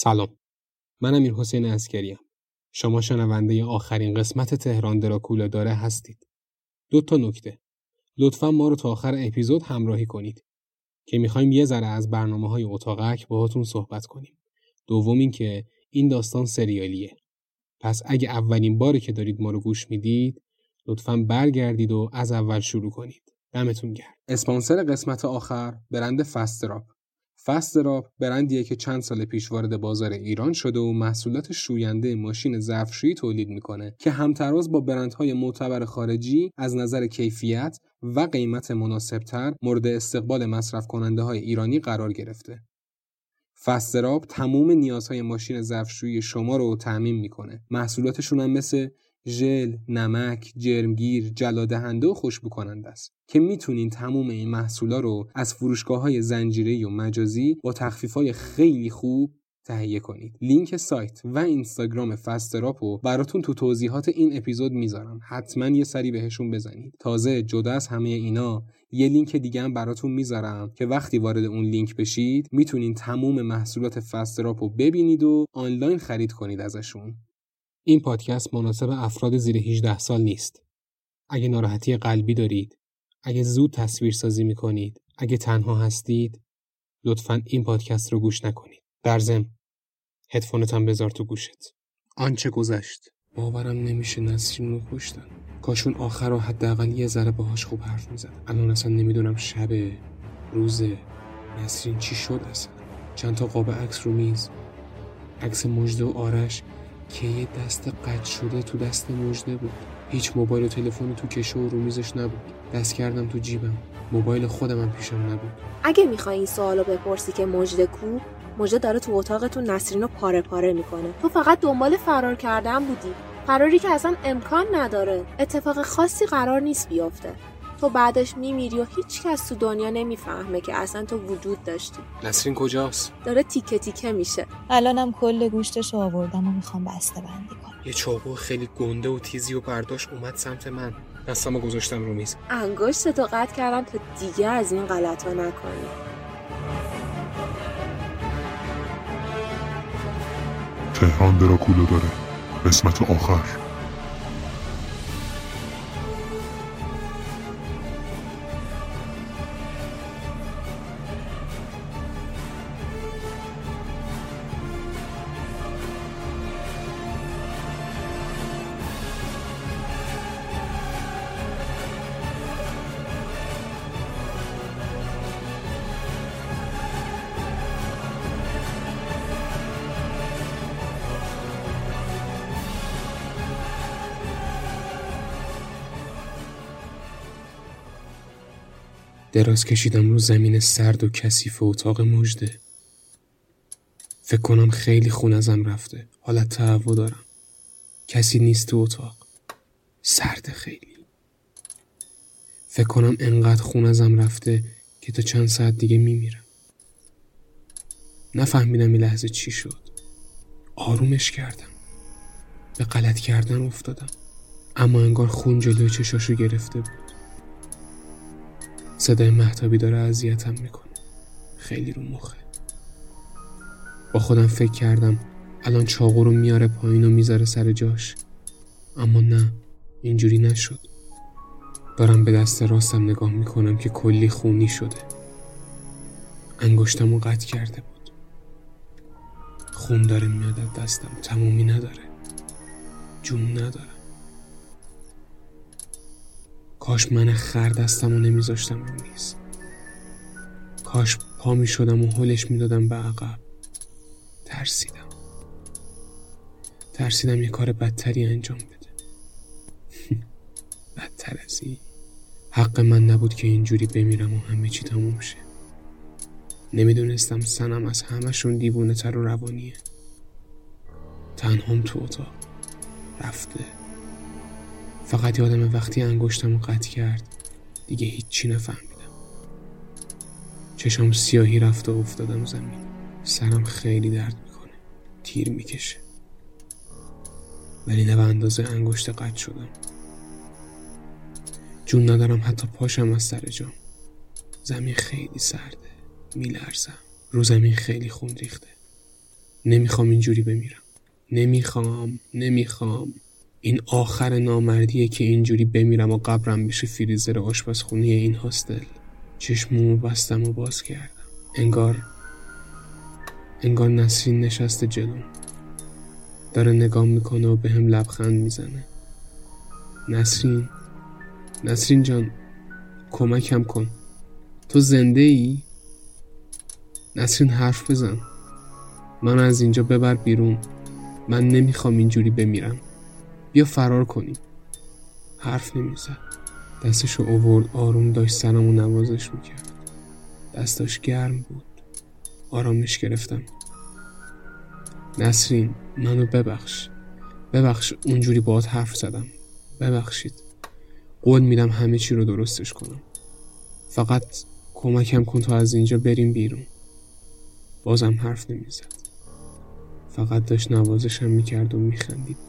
سلام. من امیر حسین اسکریم شما شنونده آخرین قسمت تهران دراکولا داره هستید. دو تا نکته. لطفا ما رو تا آخر اپیزود همراهی کنید. که می‌خوایم یه ذره از برنامه های اتاقک باهاتون صحبت کنیم. دوم اینکه این داستان سریالیه. پس اگه اولین باری که دارید ما رو گوش می‌دید لطفا برگردید و از اول شروع کنید. دمتون گرم. اسپانسر قسمت آخر برند فستراپ فستراپ برندیه که چند سال پیش وارد بازار ایران شده و محصولات شوینده ماشین ظرفشویی تولید می‌کنه که همتراز با برندهای معتبر خارجی از نظر کیفیت و قیمت مناسبتر مورد استقبال مصرف کننده های ایرانی قرار گرفته. فستراب تموم نیازهای ماشین ظرفشویی شما رو تعمین می‌کنه. محصولاتشون هم مثل ژل، نمک، جرمگیر، جلادهنده و خوشبو کننده است که می‌تونین تموم این محصولا رو از فروشگاه های زنجیره و مجازی با تخفیف های خیلی خوب تهیه کنید. لینک سایت و اینستاگرام فستراپ رو براتون تو توضیحات این اپیزود می‌ذارم. حتما یه سری بهشون بزنید. تازه جدا از همه اینا یه لینک دیگه هم براتون می‌ذارم که وقتی وارد اون لینک بشید می‌تونین تموم محصولات فستراپ رو ببینید و آنلاین خرید کنید ازشون. این پادکست مناسب افراد زیر 18 سال نیست. اگه ناراحتی قلبی دارید، اگه زود تصویر سازی می کنید، اگه تنها هستید، لطفا این پادکست رو گوش نکنید. در ضمن هدفونت هم بذار تو گوشت. آنچه گذشت. باورم نمیشه نسرین رو کشتن. کاشون آخر رو حداقل یه ذره باهاش خوب حرف می‌زد. الان اصلا نمی‌دونم شب روزه نسرین چی شد اصلا. چند تا قاب عکس رو میز. عکس مجده و آرش که یه دست قد شده تو دست مجده بود هیچ موبایل و تلفنی تو کشه و رو میزش نبود. دست کردم تو جیبم. موبایل خودم هم پیشم نبود. اگه می‌خوای این سوالو بپرسی که مجده کو مجده داره تو اتاقتون نسرین رو پاره پاره می‌کنه. تو فقط دنبال فرار کردن بودی. فراری که اصلا امکان نداره. اتفاق خاصی قرار نیست بیفته. تو بعدش میمیری و هیچ کس تو دنیا نمی‌فهمه که اصلا تو وجود داشتی. نسرین کجاست؟ داره تیکه تیکه میشه. الانم کل گوشتش آوردم و می‌خوام بسته بندی کنم. یه چاقو خیلی گنده و تیزی و برداشت اومد سمت من. دستمو گذاشتم رو میز. انگشت تو قطع کردم تا دیگه از این غلط ها نکنی. تهران دراکولا داره. قسمت آخر. دراز کشیدم رو زمین سرد و کثیف اتاق مجده فکر کنم خیلی خون ازم رفته. حالت تهوع دارم. کسی نیست تو اتاق. سرد خیلی. فکر کنم انقدر خون ازم رفته که تا چند ساعت دیگه میمیرم. نفهمیدم این لحظه چی شد. آرومش کردم. به غلط کردن افتادم. اما انگار خون جلوی چشاشو گرفته بود. صدای محتابی داره اذیتم می‌کنه. خیلی رو مخه. با خودم فکر کردم الان چاقو رو میاره پایین و می‌ذاره سر جاش. اما نه اینجوری نشد. دارم به دست راستم نگاه می‌کنم که کلی خونی شده. انگشتم رو قطع کرده بود. خون داره میاد دستم. تمومی نداره. جون نداره. کاش من خر دستم و نمیذاشتم رو میز. کاش پا می شدم و حلش می‌دادم به عقب. ترسیدم. ترسیدم یه کار بدتری انجام بده. بدتر از این. حق من نبود که اینجوری بمیرم و همه چی تموم شه. نمی‌دونستم سنم از همشون دیوونه تر و روانیه. تنهام تو اتاق. رفته. فقط یادم وقتی انگشتم قطع کرد دیگه هیچی نفهمیدم. چشم سیاهی رفت و افتادم زمین. سرم خیلی درد می‌کنه. تیر می‌کشه. ولی نه به اندازه انگشت قطع شدم. جون ندارم حتی پاشم از سر جام. زمین خیلی سرده. میلرزم. رو زمین خیلی خون ریخته. نمی‌خوام اینجوری بمیرم. نمی‌خوام. نمی‌خوام. این آخر نامردیه که اینجوری بمیرم و قبرم بشه فریزر آشپزخونه این هاستل. چشممو بستم و باز کردم. انگار انگار نسرین نشسته جلوم. داره نگاه می‌کنه و به هم لبخند می‌زنه. نسرین نسرین جان کمکم کن. تو زنده ای؟ نسرین حرف بزن. من از اینجا ببر بیرون. من نمی‌خوام اینجوری بمیرم. بیا فرار کنیم. حرف نمی‌زد. دستشو اوورد آروم داشت سرمو نوازش می‌کرد. دستاش گرم بود. آرامش گرفتم. نسرین منو ببخش. ببخش اونجوری باهات حرف زدم. ببخشید. قول میدم همه چی رو درستش کنم. فقط کمکم کن تا از اینجا بریم بیرون. بازم حرف نمی‌زد. فقط داشت نوازشم می‌کرد و میخندید.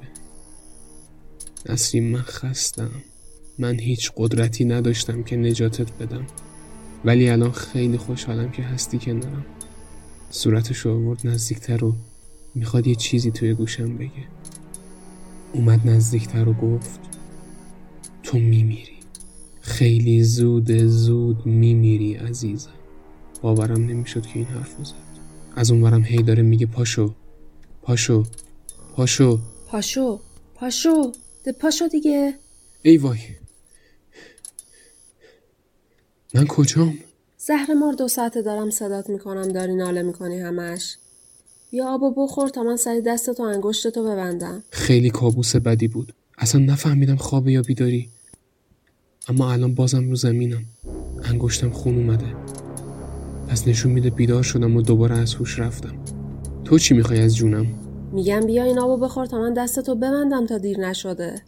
نسرین من خستم. من هیچ قدرتی نداشتم که نجاتت بدم. ولی الان خیلی خوشحالم که هستی کنارم. صورتش رو آورد نزدیکتر و می‌خواد یه چیزی توی گوشم بگه. اومد نزدیکتر و گفت تو میمیری. خیلی زود زود میمیری عزیزم. باورم نمی‌شد که این حرف زد. از اونورم هی داره میگه پاشو پاشو پاشو. پاشو پاشو. پاشو دیگه. ای وای. من کجام؟ زهر مار دو ساعته دارم صدات می‌کنم داری ناله می‌کنی همش. بیا آبو بخور تا من سری دستتو انگشتتو ببندم. خیلی کابوس بدی بود. اصلا نفهمیدم خوابه یا بیداری. اما الان بازم رو زمینم. انگشتم خون اومده. پس نشون میده بیدار شدم و دوباره از هوش رفتم. تو چی می‌خوای از جونم؟ میگم بیا این آبو بخور تا من دستتو ببندم تا دیر نشده.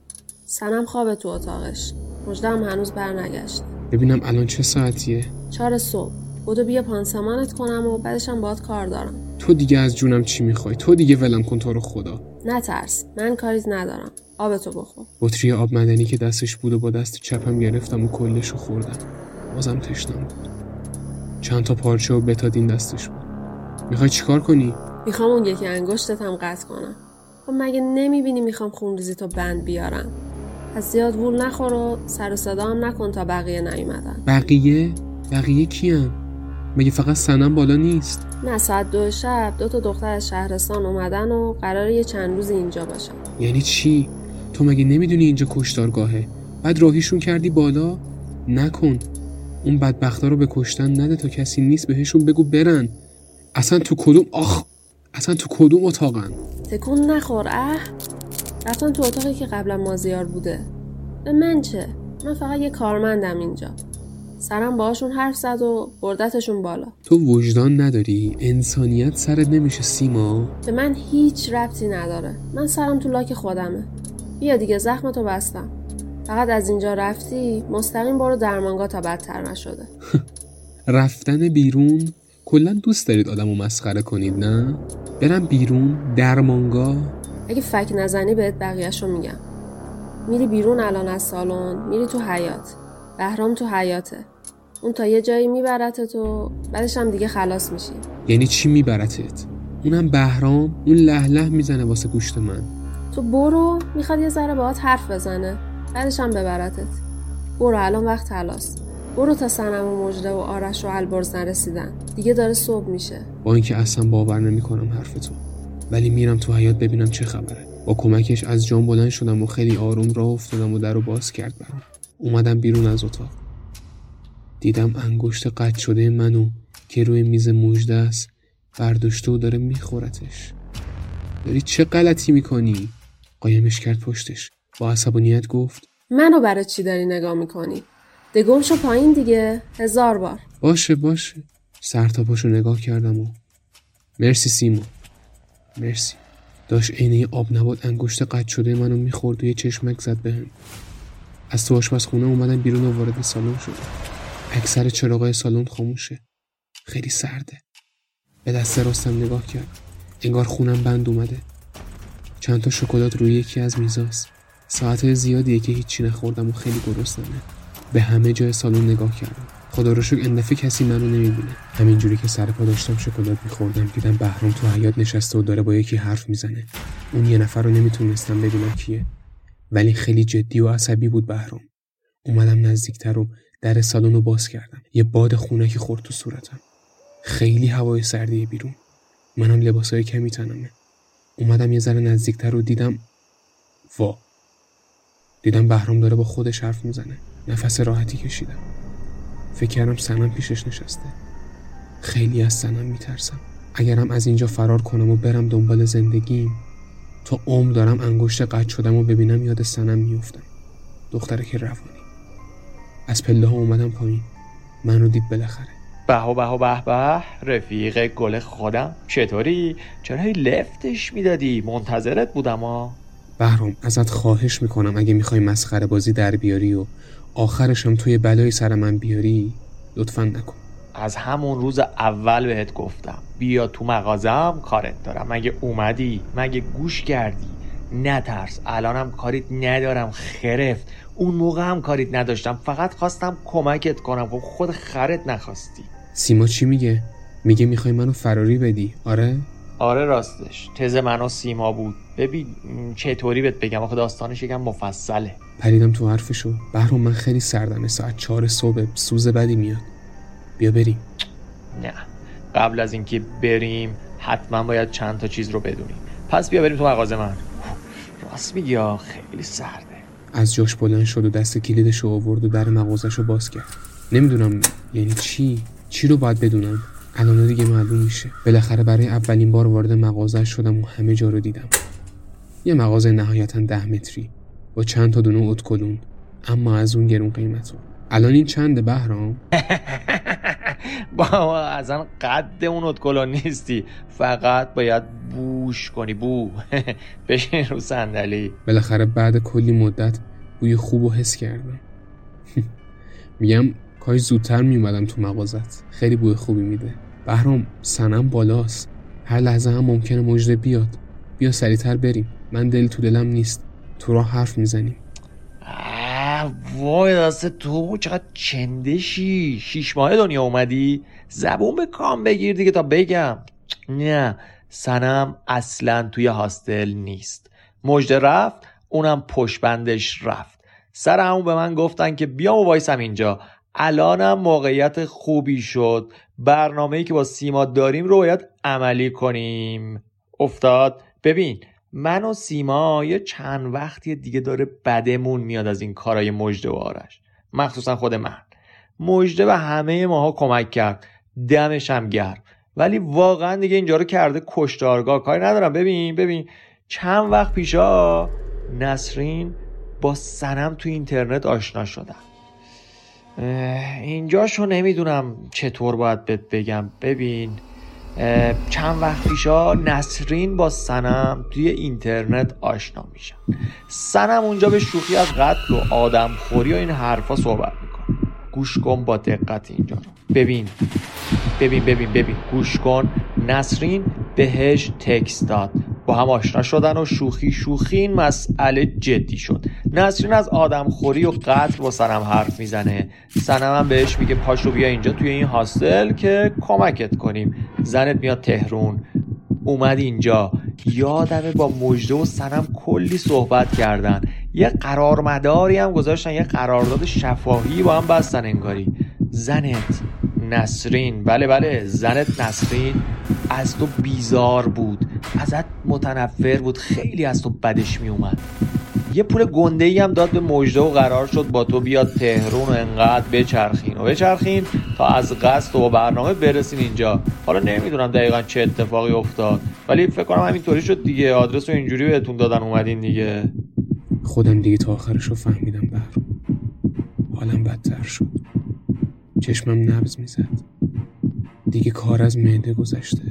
سنم خوابه تو اتاقش. مجدم هنوز برنگشت. ببینم الان چه ساعتیه؟ چهار صبح. بودو بیا پانسمانت کنم و بعدشم باید کار دارم. تو دیگه از جونم چی می‌خوای؟ تو دیگه ولم کن تو رو خدا. نترس من کاریز ندارم. آبتو بخور. بطری آب مدنی که دستش بود و با دست چپم گرفتم و کلشو خوردم. بازم تشنم بود. چند تا پارچه و بتادین دستش بود. می‌خوای چیکار کنی؟ می‌خوام اون یکی انگشتت هم قطع کنم. خب مگه نمی‌بینی می‌خوام خونریزی تو بند بیارم؟ از زیاد وول نخور و سر و صدا هم نکن تا بقیه نیومدن. بقیه؟ بقیه کیم مگه فقط سنم بالا نیست؟ نه ساعت دو شب دو تا دختر از شهرستان اومدن و قرار یه چند روز اینجا باشن. یعنی چی؟ تو مگه نمی‌دونی اینجا کشتارگاهه؟ بعد راهیشون کردی بالا؟ نکن. اون بدبختا رو به کشتن نده تا کسی نیست بهشون بگو برن. اصلا تو کدوم آخ! اصلا تو کدوم اتاقن؟ تکون نخور اه؟ رفتن تو اتاقی که قبلا مازیار بوده. به من چه؟ من فقط یه کارمندم اینجا. سرم باهاشون حرف زد و بردتشون بالا. تو وجدان نداری؟ انسانیت سرت نمیشه سیما؟ به من هیچ ربطی نداره. من سرم تو لاک خودمه. بیا دیگه زخمتو بستم. فقط از اینجا رفتی مستقیم برو درمانگاه تا بدتر نشده. رفتن بیرون کلا دوست دارید آدمو مسخره کنید نه؟ برم بیرون درمانگاه. اگه فک نزنی بهت بقیهش رو میگم. میری بیرون الان از سالن میری تو حیات بهرام تو حیاته اون تا یه جایی میبرتت و بعدش هم دیگه خلاص میشی. یعنی چی میبرتت؟ اونم بهرام اون له له می‌زنه واسه گوشت من. تو برو می‌خواد یه ذره باهات حرف بزنه. بعدش هم ببرتت. برو الان وقت خلاص. برو تا سنم و مجده و آرش و البرز نرسیدن. دیگه داره صبح میشه. با اینکه اصلا باور نمی‌کنم حرفتون. ولی میرم تو حیات ببینم چه خبره. با کمکش از جام بلند شدم و خیلی آروم راه افتادم و در رو باز کرد برام. اومدم بیرون از اتاق. دیدم انگشت قطع شده منو که روی میز مژده است. برداشته و داره میخورتش. داری چه غلطی می‌کنی؟ قایمش کرد پشتش. با عصبانیت گفت منو برای چی داری نگاه می‌کنی؟ دگم شو پایین دیگه. هزار بار. باشه باشه. سر تا پاشو نگاه کردم و مرسی سیما. مرسی. داشت عینه آب نبات انگشت قطع شده منو می‌خورد و یه چشمک زد بهم. از تو آشپزخونه اومدم بیرون و وارد سالن شدم. اکثر چراغای سالن خاموشه. خیلی سرده. به دست راستم نگاه کردم انگار خونم بند اومده. چند تا شکلات روی یکی از میزاست. ساعت زیادیه که هیچی نخوردم و خیلی گرسنمه به همه جای سالن نگاه کردم. خدا رو شکر این کسی منو نمی‌بینه. همینجوری که سر پا داشتم شکلات میخوردم دیدم بهرام تو حیات نشسته و داره با یکی حرف می‌زنه. اون یه نفر رو نمی‌تونستم ببینم کیه. ولی خیلی جدی و عصبی بود بهرام. اومدم نزدیکتر و در سالن رو باز کردم. یه باد خونکی خورد تو صورتم. خیلی هوای سردی بیرون. منم لباسای کمی تنمه. اومدم یه ذره نزدیکتر رو دیدم. وا. دیدم بهرام داره با خودش حرف می‌زنه. نفس راحتی کشیدم. فکر کردم سنم پیشش نشسته. خیلی از سنم میترسم. اگرم از اینجا فرار کنم و برم دنبال زندگیم تا عمر دارم انگشت قد شدم و ببینم یاد سنم میفتم دختره که روانی. از پله ها اومدم پایین. من رو دید بالاخره. به به به به. رفیق گل خودم. چطوری؟ چرا هی لفتش می‌دادی؟ منتظرت بودم ها. بهرام ازت خواهش می‌کنم اگه می‌خوای مسخره بازی در بیاری و آخرشم توی بلای سر من بیاری لطفا نکن. از همون روز اول بهت گفتم. بیا تو مغازم کارت دارم. مگه اومدی؟ مگه گوش کردی؟ نترس. الانم کاریت ندارم. خرفت. اون موقع هم کاریت نداشتم. فقط خواستم کمکت کنم. خب خود خرت نخواستی. سیما چی میگه؟ میگه می‌خوای منو فراری بدی. آره؟ آره راستش. تز منو سیما بود. ببین چطوری بهت بگم؟ آخه داستانش یکم مفصله. پریدم تو حرفشو. بهرام من خیلی سردمه. ساعت چهار صبح. سوز بدی میاد. بیا بریم. نه. قبل از اینکه بریم حتما باید چند تا چیز رو بدونیم پس بیا بریم تو مغازه من. راست میگی خیلی سرده. از جاش بلند شد و دست کلیدش رو آورد و در مغازش رو باز کرد. نمی‌دونم یعنی چی؟ چی رو باید بدونم؟ الان دیگه معلوم میشه. بالاخره برای اولین بار وارد مغازه شدم و همه جا رو دیدم. یه مغازه نهایتا ده متری. با چند تا دونه اتکلون اما از اون گرون قیمت الان این چنده بهرام؟ با از آن قد اون اتکلون نیستی. فقط باید بوش کنی بو. بشین رو صندلی. بالاخره بعد کلی مدت بوی خوب و حس کردم. میگم کاش زودتر میومدم تو مغازت. خیلی بوی خوبی میده. بهرام سنم بالاست. هر لحظه هم ممکنه مجده بیاد. بیا سریعتر بریم. من دل تو دلم نیست. تو راه حرف می‌زنیم. وای دست تو چقدر چندشی شیش ماه دنیا اومدی. زبون به کام بگیر دیگه تا بگم. نه سنم اصلا توی هاستل نیست. مجده رفت اونم پشبندش رفت. سر همون به من گفتن که بیام و وایسم اینجا. الانم موقعیت خوبی شد. برنامه‌ای که با سیما داریم رو باید عملی کنیم. افتاد. ببین من و سیما یه چند وقتی دیگه داره بدمون میاد از این کارای مجده و آرش. مخصوصا خود من. مجده به همه ماها کمک کرد. دمش هم گرم. ولی واقعا دیگه اینجا رو کرده کشتارگاه. کاری ندارم. ببین ببین. چند وقت پیشا نسرین با سنم تو اینترنت آشنا شدم اینجاشو نمی‌دونم چطور باید بهت بگم. ببین چند وقت پیشا نسرین با سنم توی اینترنت آشنا میشن. سنم اونجا به شوخی از قتل و آدمخوری و این حرفا صحبت می‌کنه. گوش کن با دقت اینجا. رو ببین ببین ببین ببین. گوش کن. نسرین بهش تکست داد. با هم آشنا شدن و شوخی شوخی این مسئله جدی شد. نسرین از آدمخوری و قتل با سنم حرف می‌زنه. سنم هم بهش میگه پاشو بیا اینجا توی این هاستل که کمکت کنیم. زنت میاد تهرون. اومد اینجا. یادمه با مجده و سنم کلی صحبت کردن. یه قرارمداری هم گذاشتن یه قرارداد شفاهی با هم بستن انگاری. زنت نسرین. بله بله زنت نسرین از تو بیزار بود. ازت متنفر بود. خیلی از تو بدش میومد یه پول گنده ای هم داد به مجده و قرار شد با تو بیاد تهرون و انقدر بچرخین و بچرخین تا از قصد و برنامه برسین اینجا. حالا نمی‌دونم دقیقا چه اتفاقی افتاد ولی فکر کنم همینطوری شد دیگه. آدرس رو اینجوری بهتون دادن اومدین دیگه. خودم دیگه تا آخرش رو فهمیدم بر حالم بدتر شد. چشمم نبز می‌زد. دیگه کار از معده گذشته.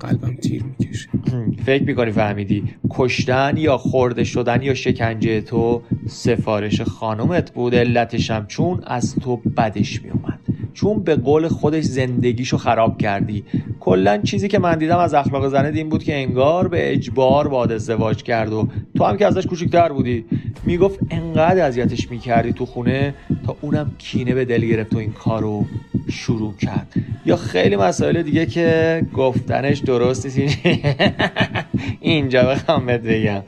قلبم تیر می‌کشه. فکر می‌کنی فهمیدی کشتن یا خورده شدن یا شکنجه تو سفارش خانومت بود؟ علتشم چون از تو بدش میومد چون به قول خودش زندگیشو خراب کردی. کلا چیزی که من دیدم از اخلاق زنه این بود که انگار به اجبار باد ازدواج کرد و تو هم که ازش کوچیکتر بودی. می‌گفت انقدر اذیتش می‌کردی تو خونه تا اونم کینه به دل گرفت و این کارو شروع کرد. یا خیلی مسائل دیگه که گفتنش درست نیست. اینجا بخوام بهت بگم.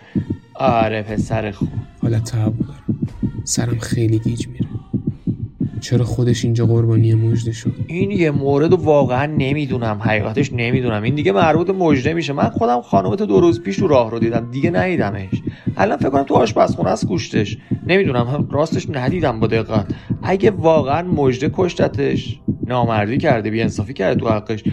آره پسر خوب. حالا دارم. سرم خیلی گیج میره. چرا خودش اینجا قربانی مجده شد؟ این یه مورد واقعا نمی‌دونم حقیقتش نمی‌دونم. این دیگه مربوط مجده میشه. من خودم خانومت دو روز پیش تو راه رو دیدم. دیگه ندیدمش. الان فکر کنم تو آشپزخونه است گوشتش نمی‌دونم راستش ندیدم با دقت. اگه واقعا مجده کشتتش نامردی کرده بی انصافی کرده تو حقش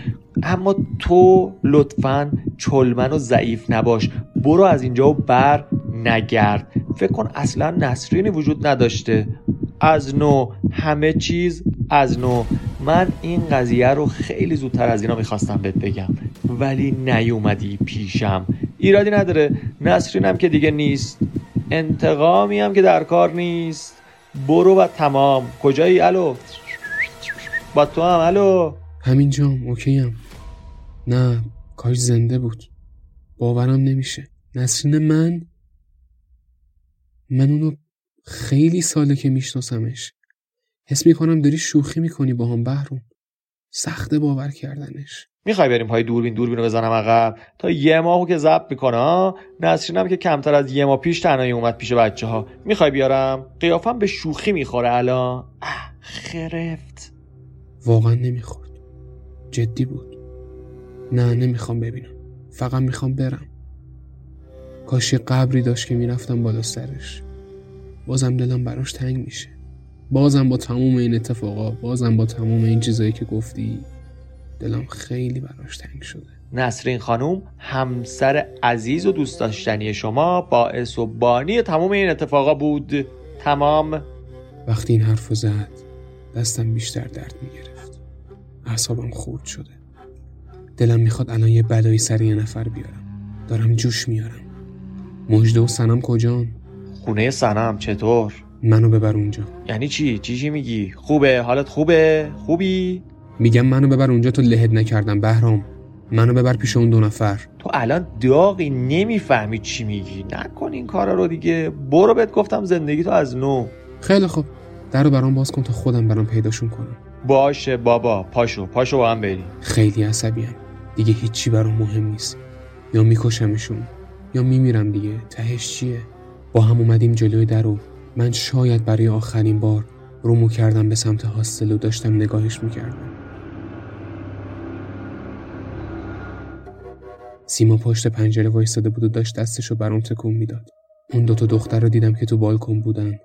اما تو لطفا چلمن و ضعیف نباش. برو از اینجا و بر نگرد. فکر کن اصلا نسرینی وجود نداشته. از نو همه چیز از نو. من این قضیه رو خیلی زودتر از اینا می‌خواستم بهت بگم ولی نیومدی پیشم. ایرادی نداره. نسرینم که دیگه نیست. انتقامی هم که در کار نیست. برو و تمام. کجایی؟ الو؟ با تو هم. الو؟ همینجام اوکیم نه کاش زنده بود. باورم نمیشه. نسرین من؟ من اونو خیلی ساله که میشناسمش. حس می‌کنم داری شوخی می‌کنی با هم بهروم سخته باور کردنش. می‌خوای بریم پای دوربین دوربین رو بزنم عقب؟ تا یه ماهو که ضبط می‌کنه نسرینم که کمتر از یه ماه پیش تنهایی اومد پیش بچه ها می‌خوای بیارم؟ قیافم به شوخی می‌خوره الان. خرفت. واقعا نمی‌خورد. جدی بود. نه نمی‌خوام ببینم. فقط می‌خوام برم. کاش یه قبری داشت که می‌رفتم بالا سرش. بازم دلم براش تنگ میشه. بازم با تموم این اتفاقا بازم با تموم این چیزایی که گفتی دلم خیلی براش تنگ شده. نسرین خانوم همسر عزیز و دوست داشتنی شما باعث و بانی تمام این اتفاقا بود. تمام. وقتی این حرف زد دستم بیشتر درد می‌گرفت. اعصابم خورد شده. دلم می‌خواد الان یه بلایی سر یه نفر بیارم. دارم جوش میارم. مجده و سنم کجان؟ خونه سنم چطور؟ منو ببر اونجا. یعنی چی؟ چی چی میگی؟ خوبه؟ حالت خوبه؟ خوبی؟ میگم منو ببر اونجا تو لهت نکردم بهرام. منو ببر پیش اون دو نفر. تو الان داغی نمی‌فهمی چی میگی. نکن این کارا رو دیگه. برو بهت گفتم زندگی تو از نو. خیلی خوب. در رو برام باز کن تا خودم برام پیداشون کنم. باشه بابا. پاشو. پاشو با هم بریم. خیلی عصبیم. دیگه هیچی برام مهم نیست. یا میکشمشون. یا میمیرم دیگه. تهش چیه؟ با هم اومدیم جلوی در و من شاید برای آخرین بار رومو کردم به سمت هاستل و داشتم نگاهش می‌کردم. سیما پشت پنجره وایستاده بود و داشت دستشو برام تکون می‌داد. اون دوتا دختر رو دیدم که تو بالکن بودن.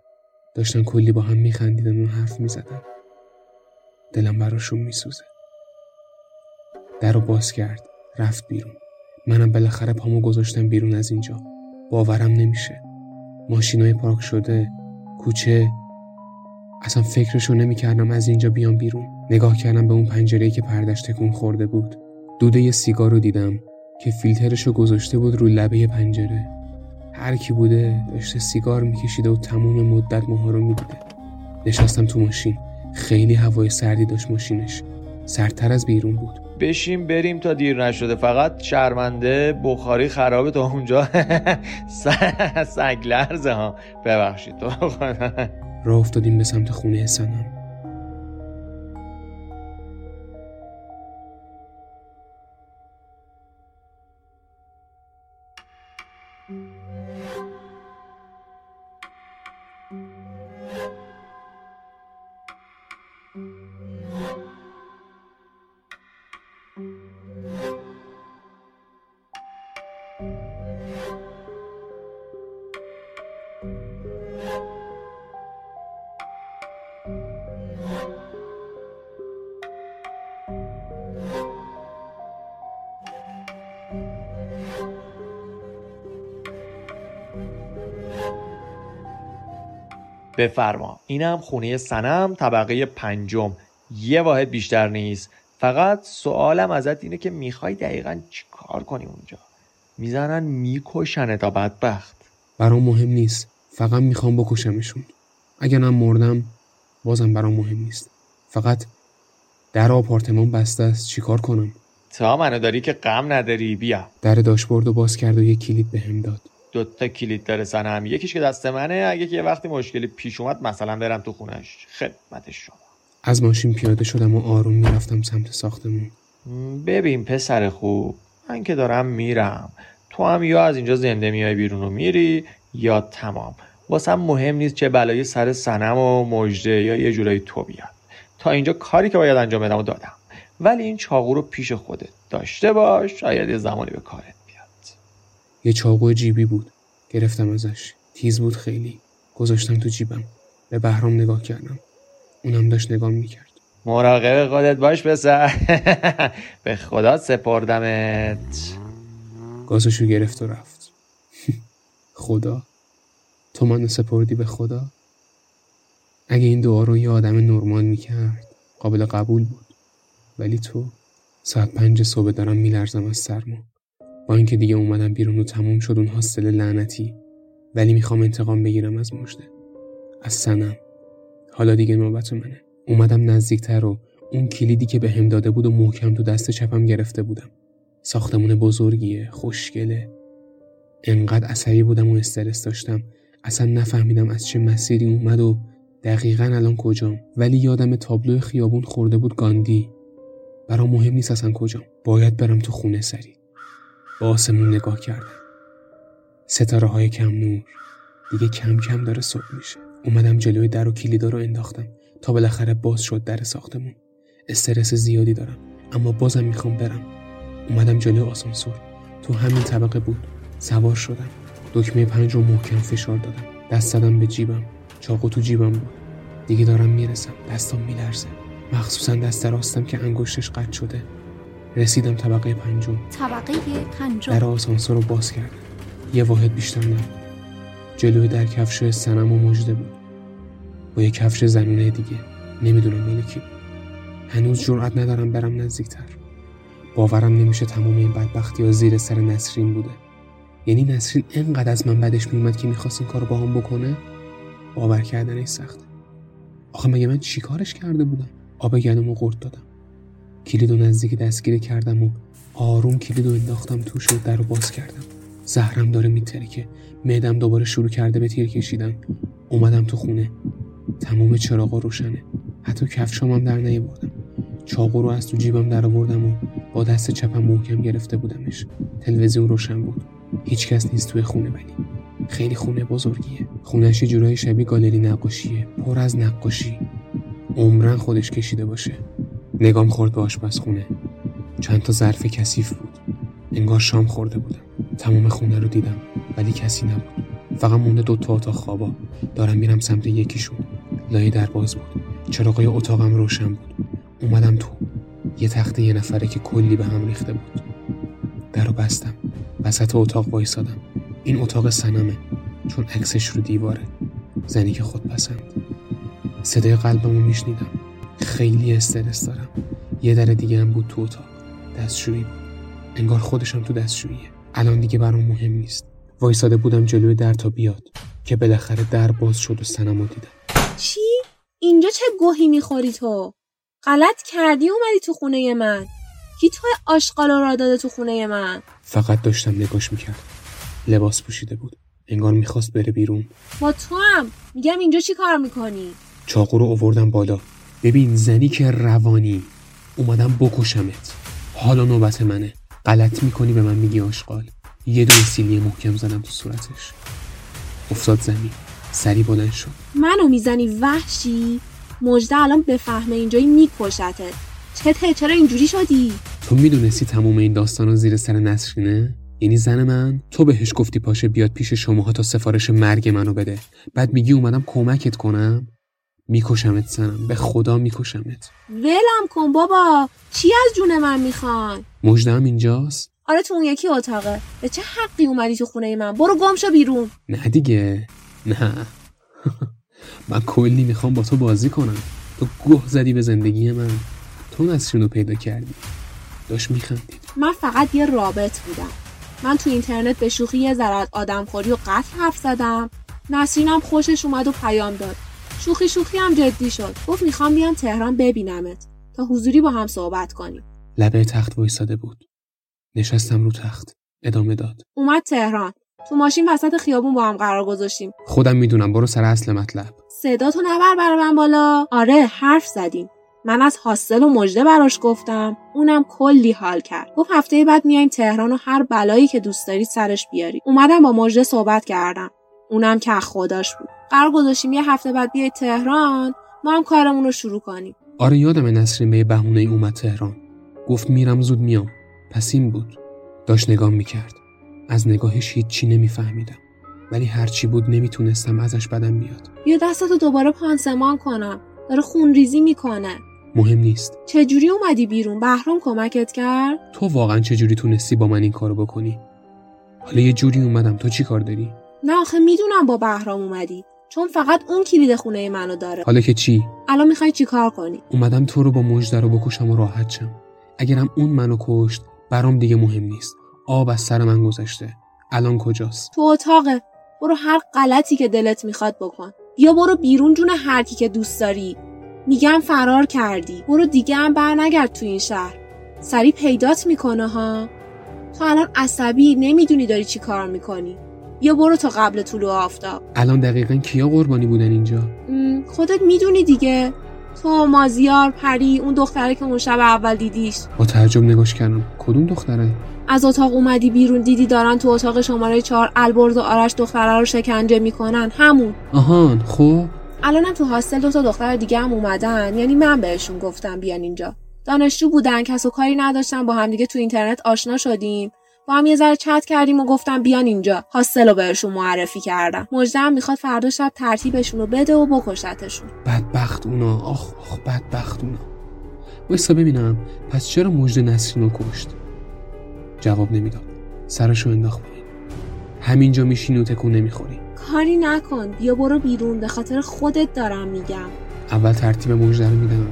داشتن کلی با هم میخندیدن و حرف می‌زدن. دلم براشون میسوزه. در رو باز کرد. رفت بیرون. منم بالاخره پامو گذاشتم بیرون از اینجا. باورم نمیشه. ماشینای پارک شده کوچه. اصلا فکرشو نمی‌کردم از اینجا بیام بیرون. نگاه کردم به اون پنجره که پردش تکون خورده بود. دوده یه سیگار رو دیدم که فیلترشو گذاشته بود رو لبه پنجره. هر کی بوده داشته سیگار میکشیده و تموم مدت ماها رو می‌دیده. نشستم تو ماشین. خیلی هوای سردی داشت ماشینش. سردتر از بیرون بود. بشیم بریم تا دیر نشده. فقط شرمنده بخاری خرابه تا اونجا. سگ لرزه ها. ببخشید. تو راه افتادیم به سمت خونه سنم. بفرما. اینم خونه سنم طبقه پنجم. یه واحد بیشتر نیست. فقط سوالم ازت اینه که می‌خوای دقیقا چی کار کنی اونجا؟ می‌زنن میکشنه تا بدبخت. برام مهم نیست. فقط می‌خوام بکشمشون. اگر من مردم بازم برام مهم نیست. فقط در آپارتمان بسته است. چیکار کنم؟ تا منو داری که غم نداری بیا. در داشبورد باز کرد و یه کلید بهم داد. دوتا کلید داره سنم یکیش که دست منه اگه که یه وقتی مشکلی پیش اومد مثلا برم تو خونش خدمت شما. از ماشین پیاده شدم و آروم می‌رفتم سمت ساختمون. ببین پسر خوب من که دارم میرم. تو هم یا از اینجا زنده میای بیرون و میری یا تمام. واسم مهم نیست چه بلایی سر سنم و مجده یا یه جورایی تو بیاد. تا اینجا کاری که باید انجام بدم و دادم. ولی این چاقو رو پیش خودت داشته باش شاید یه زمانی به کارت یه چاقو جیبی بود. گرفتم ازش. تیز بود خیلی. گذاشتم تو جیبم. به بهرام نگاه کردم. اونم داشت نگاه می‌کرد. مراقب خودت باش پسر. به خدا سپردمت. گازشو گرفت و رفت. خدا. تو منو سپردی به خدا؟ اگه این دعا رو یه آدم نرمال می‌کرد قابل قبول بود. ولی تو ساعت پنج صبح دارم میلرزم از سرما. با اینکه دیگه اومدم بیرون و تموم شد اون هاستل لعنتی. ولی می‌خوام انتقام بگیرم از مژده. از سنم حالا دیگه نوبت منه. اومدم نزدیکتر و اون کلیدی که به هم داده بود و محکم تو دست چپم گرفته بودم. ساختمون بزرگیه خوشگله. انقدر عصبی بودم و استرس داشتم. اصلا نفهمیدم از چه مسیری اومد و دقیقا الان کجام. ولی یادم تابلو خیابون خورده بود گاندی. برام مهم نیست اصلا کجام. باید برم تو خونه سری. با آسمون نگاه کردم ستاره های کم نور دیگه کم کم داره صبح میشه. اومدم جلوی در و کلیدا رو انداختم تا بالاخره باز شد در ساختمون. استرس زیادی دارم اما بازم می‌خوام برم. اومدم جلوی آسانسور. تو همین طبقه بود. سوار شدم. دکمه پنج رو محکم فشار دادم. دست زدم به جیبم. چاقو تو جیبم بود. دیگه دارم می‌رسم. دستم میلرزه. مخصوصا دست راستم که انگشتش قطع شده. رسیدم طبقه پنجم. طبقه پنجم. در آسانسور رو باز کردم. یه واحد بیشتر نبود جلوی در کفش سنم و مجده بود. با یه کفش زنونه دیگه. نمی‌دونم مال کی بود. هنوز جرأت ندارم برم نزدیکتر. باورم نمیشه تمام این بدبختی ها زیر سر نسرین بوده. یعنی نسرین انقدر از من بدش میومد که می‌خواست این کار با هم بکنه؟ باور کردنش سخته. آخه مگه من چی کارش کرده بودم؟ آب گلومو قورت دادم. کلید و نزدیک دستگیری کردم و آروم کلید و انداختم توش و در رو باز کردم. زهرم داره میترکه. معدم دوباره شروع کرده به تیر کشیدن. اومدم تو خونه. تمام چراغا روشنه. حتی کفشام هم در نیاوردم. چاقو رو از تو جیبم در آوردم و با دست چپم محکم گرفته بودمش. تلویزیون روشن بود. هیچکس نیست توی خونه ولی خیلی خونه بزرگیه. خونش یه جورایی شبیه گالری نقاشیه. پر از نقاشی. عمرن خودش کشیده باشه. نگام خورد به آشپزخونه. چند تا ظرف کثیف بود. انگار شام خورده بودم. تمام خونه رو دیدم ولی کسی نبود. فقط مونده دو تا اتاق خوابا. دارم میرم سمت یکیشون. لای در باز بود. چراغای اتاقم روشن بود. اومدم تو. یه تخته یه نفره که کلی به هم ریخته بود. در رو بستم. وسط اتاق وایسادم. این اتاق سنمه چون عکسش رو دیواره. زنی که خود پسند صدای قلبمو میشنیدم. خیلی استرس دارم. یه در دیگه هم بود تو اتاق. دستشویی بود. انگار خودشم تو دستشوییه. الان دیگه برام مهم نیست. وایساده بودم جلوی در تا بیاد که بالاخره در باز شد و سنمو دیدم. چی؟ اینجا چه گوهی می‌خوری تو؟ غلط کردی اومدی تو خونه من. کی تو آشغالا را داده تو خونه من؟ فقط داشتم نگاش می‌کرد لباس پوشیده بود. انگار می‌خواست بره بیرون. با تو هم میگم اینجا چی کار می‌کنی؟ چاقو رو آوردم بالا. ببین زنی که روانی اومدم بکشمت. حالا نوبت منه. غلط می‌کنی به من میگی آشغال. یه دونه سیلی محکم زدم تو صورتش. افتاد زمین. سری بلند شد. منو می‌زنی وحشی؟ مجده الان بفهمه اینجایی میکشتت چته چرا اینجوری شدی؟ تو می‌دونستی تموم این داستانا زیر سر نسرینه؟ یعنی زن من تو بهش گفتی پاشه بیاد پیش شماها تا سفارش مرگ منو بده. بعد میگی اومدم کمکت کنم؟ میکشمت سنم به خدا میکشمت. ولم کن بابا. چی از جون من می‌خوان مجدم اینجاست؟ آره تو اون یکی اتاقه. به چه حقی اومدی تو خونه من؟ برو گم شو بیرون. نه دیگه. نه. من کلی می‌خوام با تو بازی کنم. تو گوه زدی به زندگی من. تو نسرین رو پیدا کردی. داشت میخندید. من فقط یه رابط بودم. من تو اینترنت به شوخی یه ذره آدمخوری و قتل حرف زدم. نسرینم خوشش اومد و پیام داد. شوخی شوخی هم جدی شد. گفت می‌خوام بیام تهران ببینمت تا حضوری با هم صحبت کنیم. لبه تخت وایساده بود. نشستم رو تخت. ادامه داد. اومد تهران. تو ماشین وسط خیابون با هم قرار گذاشتیم. خودم می‌دونم. برو سر اصل مطلب. صدا تو نبر برا من بالا. آره حرف زدیم. من از حاصل و مژده براش گفتم. اونم کلی حال کرد. گفت هفته بعد میایم تهران و هر بلایی که دوست داری سرش بیاری اومدم با مژده صحبت کردم. اونم که خداش بود. قرار گذاشتیم یه هفته بعد بیای تهران ما هم کارمون رو شروع کنیم. آره یادم نسرین به بهونه اومد تهران. گفت میرم زود میام. پس این بود. داشت نگام می‌کرد. از نگاهش هیچی نمیفهمیدم. ولی هرچی بود نمی‌تونستم ازش بدم بیاد. بیا دستتو دوباره پانسمان کنم. داره خونریزی می‌کنه. مهم نیست. چجوری اومدی بیرون؟ بهرام کمکت کرد؟ تو واقعا چجوری تونستی با من این کارو بکنی؟ حالا یه جوری اومدم. تو چی کار داری؟ نه آخه می‌دونم با بهرام اومدی. چون فقط اون کلید خونه منو داره. حالا که چی؟ الان می‌خوای چیکار کنی؟ اومدم تو رو با مژده رو بکشم و راحت شم. اگرم اون منو کشت برام دیگه مهم نیست. آب از سر من گذشته. الان کجاست؟ تو اتاقه. برو هر غلطی که دلت می‌خواد بکن. یا برو بیرون جون هر کی که دوست داری. میگم فرار کردی. برو دیگه هم بر نگرد تو این شهر. سری پیدات می‌کنه ها. تو الان عصبی نمی‌دونی داری چی کار می‌کنی. یا برو تا قبل طلوع آفتاب. الان دقیقا کیا قربانی بودن اینجا؟ خودت می‌دونی دیگه. تو مازیار پری اون دختره که اون شب اول دیدیش. با تعجب نگاش کردم. کدوم دختره؟ از اتاق اومدی بیرون دیدی دارن تو اتاق شماره چهار البرز و آرش دختره رو شکنجه می‌کنن. همون. آهان خب الانم تو هاستل دو تا دختر دیگه هم اومدن. یعنی من بهشون گفتم بیان اینجا. دانشجو بودن کس و کاری نداشتن با همدیگه تو اینترنت آشنا شدیم. با هم یه ذره چت کردیم و گفتم بیان اینجا. هاستل رو بهشون معرفی کردم. مجده هم می‌خواد فردا شب ترتیبشون رو بده و بکشتشون. بدبخت اونا. آخ آخ بدبخت اونا. وایسا ببینم. پس چرا مجد نسرین رو کشت؟ جواب نمی‌داد. سرشو انداخت پایین. همینجا میشینی و تکون نمی‌خوری. کاری نکن. بیا برو بیرون. به خاطر خودت دارم میگم. اول ترتیب مژده رو میدم.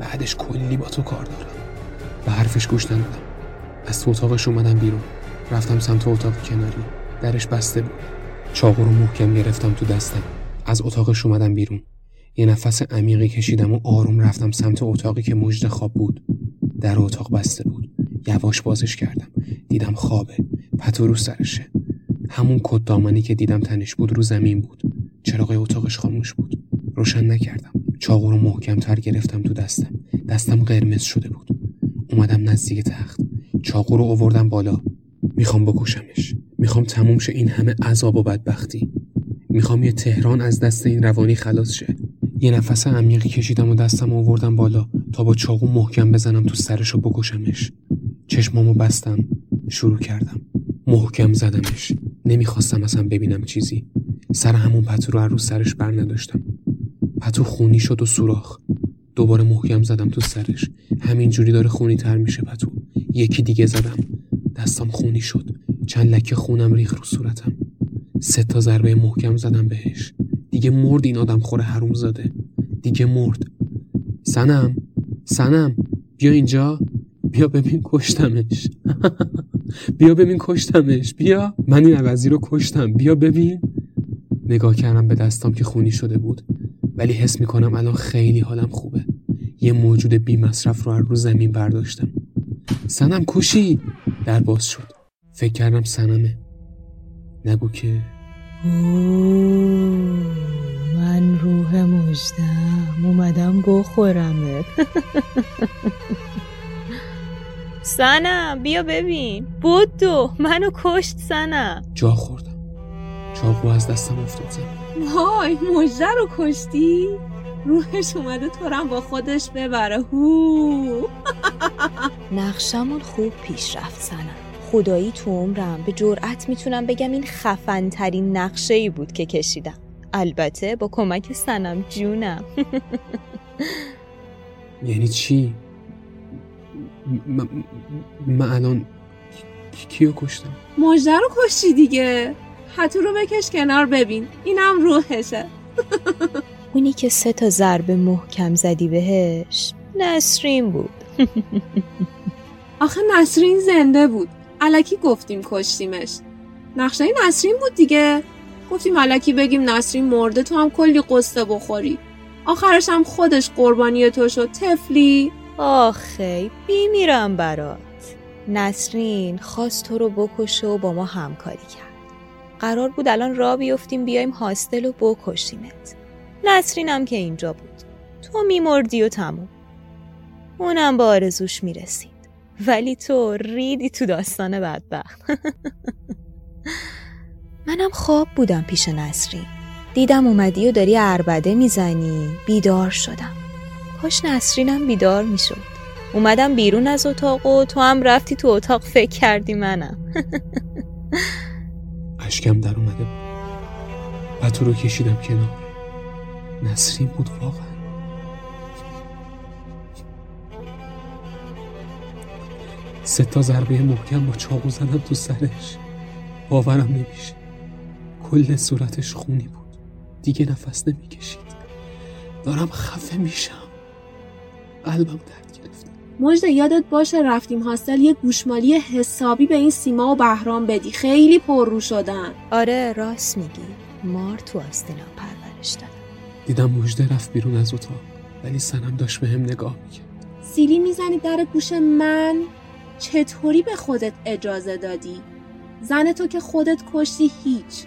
بعدش کلی با تو کار دارم. به حرفش گوش ندادم. از تو اتاقش اومدم بیرون. رفتم سمت اتاق کناری. درش بسته بود. چاقو رو محکم گرفتم تو دستم. از اتاقش اومدم بیرون. یه نفس عمیقی کشیدم و آروم رفتم سمت اتاقی که مژده خواب بود. در اتاق بسته بود. یواش بازش کردم. دیدم خوابه. پتو رو سرشه. همون کت دامنی که دیدم تنش بود رو زمین بود. چراغ اتاقش خاموش بود. روشن نکردم. چاقو رو محکمتر گرفتم تو دستم. دستم قرمز شده بود. اومدم نزدیک تخت. چاقو رو آوردم بالا. می‌خوام بکشمش. می‌خوام تموم شه این همه عذاب و بدبختی. می‌خوام یه تهران از دست این روانی خلاص شه. یه نفس عمیقی کشیدم و دستم آوردم بالا تا با چاقو محکم بزنم تو سرش و بکشمش. چشمامو بستم. شروع کردم. محکم زدمش. نمی‌خواستم اصلا ببینم چیزی. سر همون پتو رو رو سرش بر نداشتم. پتو خونی شد و سوراخ. دوباره محکم زدم تو سرش. همینجوری داره خونی تر میشه پتو. یکی دیگه زدم. دستم خونی شد. چند لکه خونم ریخ رو صورتم. سه تا ضربه محکم زدم بهش. دیگه مرد این آدم خوره حروم زاده دیگه مرد. سنم. سنم. بیا اینجا. بیا ببین کشتمش. بیا ببین کشتمش. بیا. من این عوضی رو کشتم. بیا ببین. نگاه کردم به دستم که خونی شده بود. ولی حس می‌کنم الان خیلی حالم خوبه. یه موجود بی مصرف رو از رو زمین برداشتم. سنم کوشی در باز شد. فکر کردم سنمه. نگو که من روح مجدم. اومدم بخورمت سنم بیا ببین. بودو منو کشت سنم. جا خوردم. چاقو از دستم افتاد زمین. وای مژده رو کشتی؟ روحش اومده تو رو هم با خودش ببره. هو. نقشمون خوب پیش رفت سنم. خدایی تو عمرم به جرأت می‌تونم بگم این خفن ترین نقشه ای بود که کشیدم. البته با کمک سنم جونم. یعنی چی؟ من الان کی- کیو کشتم؟ مژده رو کشتی دیگه. حتو رو بکش کنار ببین. اینم روحشه. اونی که سه تا ضربه محکم زدی بهش نسرین بود. آخه نسرین زنده بود. علکی گفتیم کشتیمش. نقشه نسرین بود دیگه. گفتیم علکی بگیم نسرین مرده تو هم کلی قصه بخوری. آخرش هم خودش قربانی تو شد تفلی آخه بیمیرم برات. نسرین خواست تو رو بکشه و با ما همکاری کرد. قرار بود الان را بیفتیم بیایم هاستل و بکشیمت. نسرینم که اینجا بود. تو میمردی و تموم. اونم با آرزوش می‌رسید. ولی تو ریدی تو داستان بدبخت. منم خواب بودم پیش نسرین. دیدم اومدی و داری عربده می‌زنی. بیدار شدم. کاش نسرینم بیدار می‌شد. اومدم بیرون از اتاق و تو هم رفتی تو اتاق فکر کردی منم. اشکم در اومده بود. و تو رو کشیدم کنار. نسرین بود واقعا. سه تا ضربه محکم با چاقو زدم تو سرش. باورم نمیشه. کل صورتش خونی بود. دیگه نفس نمی‌کشید. دارم خفه میشم. قلبم درد گرفته مجد یادت باشه رفتیم هاستل یه گوشمالی حسابی به این سیما و بهرام بدی. خیلی پررو شدن. آره راست میگی. مار تو دادم دیدم مجده رفت بیرون از اتاق ولی سنم داشت به هم نگاه می‌کرد. سیلی می‌زنی در گوش من؟ چطوری به خودت اجازه دادی؟ زن تو که خودت کشتی هیچ.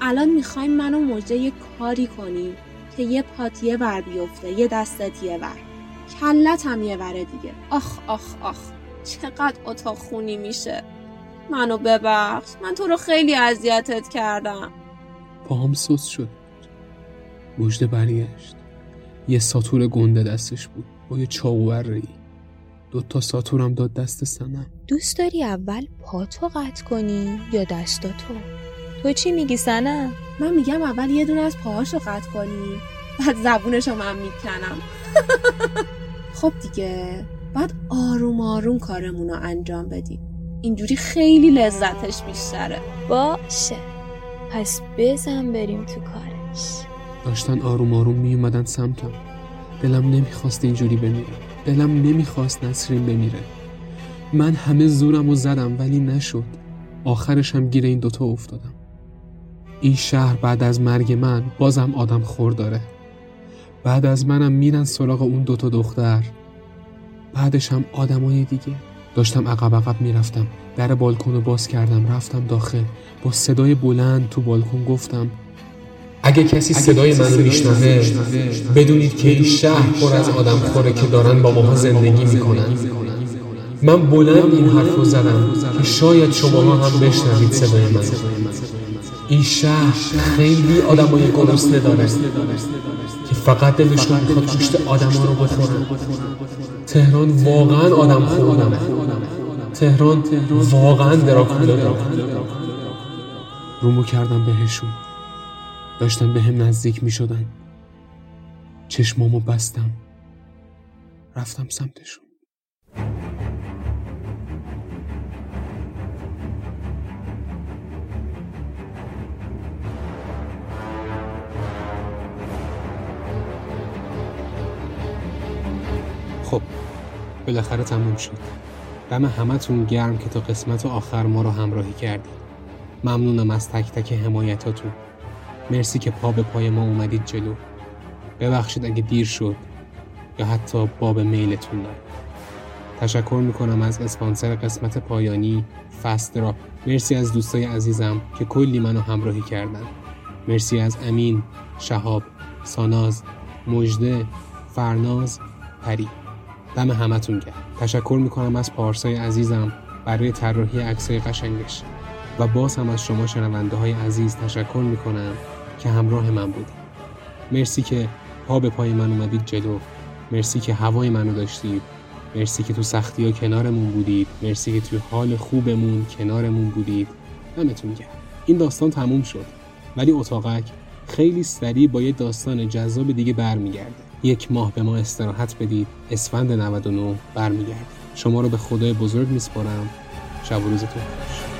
الان می‌خوایم من و مجده یه کاری کنیم که یه پات یه ور بیفته یه دستت یه ور. کلت هم یه وره دیگه. آخ آخ آخ. چقدر اتاق خونی میشه. منو ببخش. من تو رو خیلی اذیتت کردم. پاهم سوس شد مجده برگشت. یه ساتور گنده دستش بود. با یه چاقو ای دو تا ساتورم داد دست سنم. دوست داری اول پاتو قطع کنی یا دستاتو تو؟ چی میگی سنم؟ من میگم اول یه دونه از پاهاشو قطع کنی. بعد زبونشو من می‌کنم. خب دیگه. بعد آروم آروم کارمون رو انجام بدیم. اینجوری خیلی لذتش بیشتره. باشه. پس بزن بریم تو کارش. داشتن آروم آروم میومدن سمتم. دلم نمی‌خواست اینجوری بمیرم دلم نمی‌خواست نسرین بمیره. من همه زورم و زدم ولی نشد. آخرش هم گیر این دوتا افتادم. این شهر بعد از مرگ من بازم آدم خور داره. بعد از منم میرن سراغ اون دوتا دختر. بعدش هم آدمای دیگه. داشتم عقب عقب می‌رفتم. در بالکن رو باز کردم رفتم داخل. با صدای بلند تو بالکن گفتم اگه کسی صدای منو میشنوه بدونید که این شهر پر از آدم خوره که دارن با ماها زندگی می‌کنن. من بلند این حرف رو زدم که شاید شماها هم بشنوید صدای من. این شهر خیلی آدمای گرسنه داره که فقط دلشون می‌خواد گوشت آدما رو بخورن. تهران واقعا آدم خوردم تهران واقعا دراکولا داره. رومو کردم بهشون. داشتن به هم نزدیک می شدن چشمامو بستم. رفتم سمتشون. خب بالاخره تموم شد. دم همتون گرم که تا قسمت آخر ما رو همراهی کردید. ممنونم از تک تک حمایتاتون. مرسی که پا به پای ما اومدید جلو. ببخشید اگه دیر شد یا حتی باب میلتون دارم. تشکر می‌کنم از اسپانسر قسمت پایانی فست مرسی از دوستای عزیزم که کلی منو همراهی کردن. مرسی از امین شهاب ساناز مجده فرناز پری. دم همتون گرم. تشکر می‌کنم از پارسای عزیزم برای طراحی عکسای قشنگش. و باز هم از شما شنونده های عزیز تشکر می‌کنم. که همراه من بودید مرسی که پا به پای من اومدید جلو. مرسی که هوای منو داشتید. مرسی که تو سختی ها کنارمون بودید. مرسی که تو حال خوبمون کنارمون بودید. دمتون گرم. این داستان تموم شد. ولی اتاقک خیلی سریع با یه داستان جذاب دیگه برمیگرده. یک ماه به ما استراحت بدید. اسفند 99 برمیگرده. شما رو به خدای بزرگ میسپارم. شب و روزتون خوش.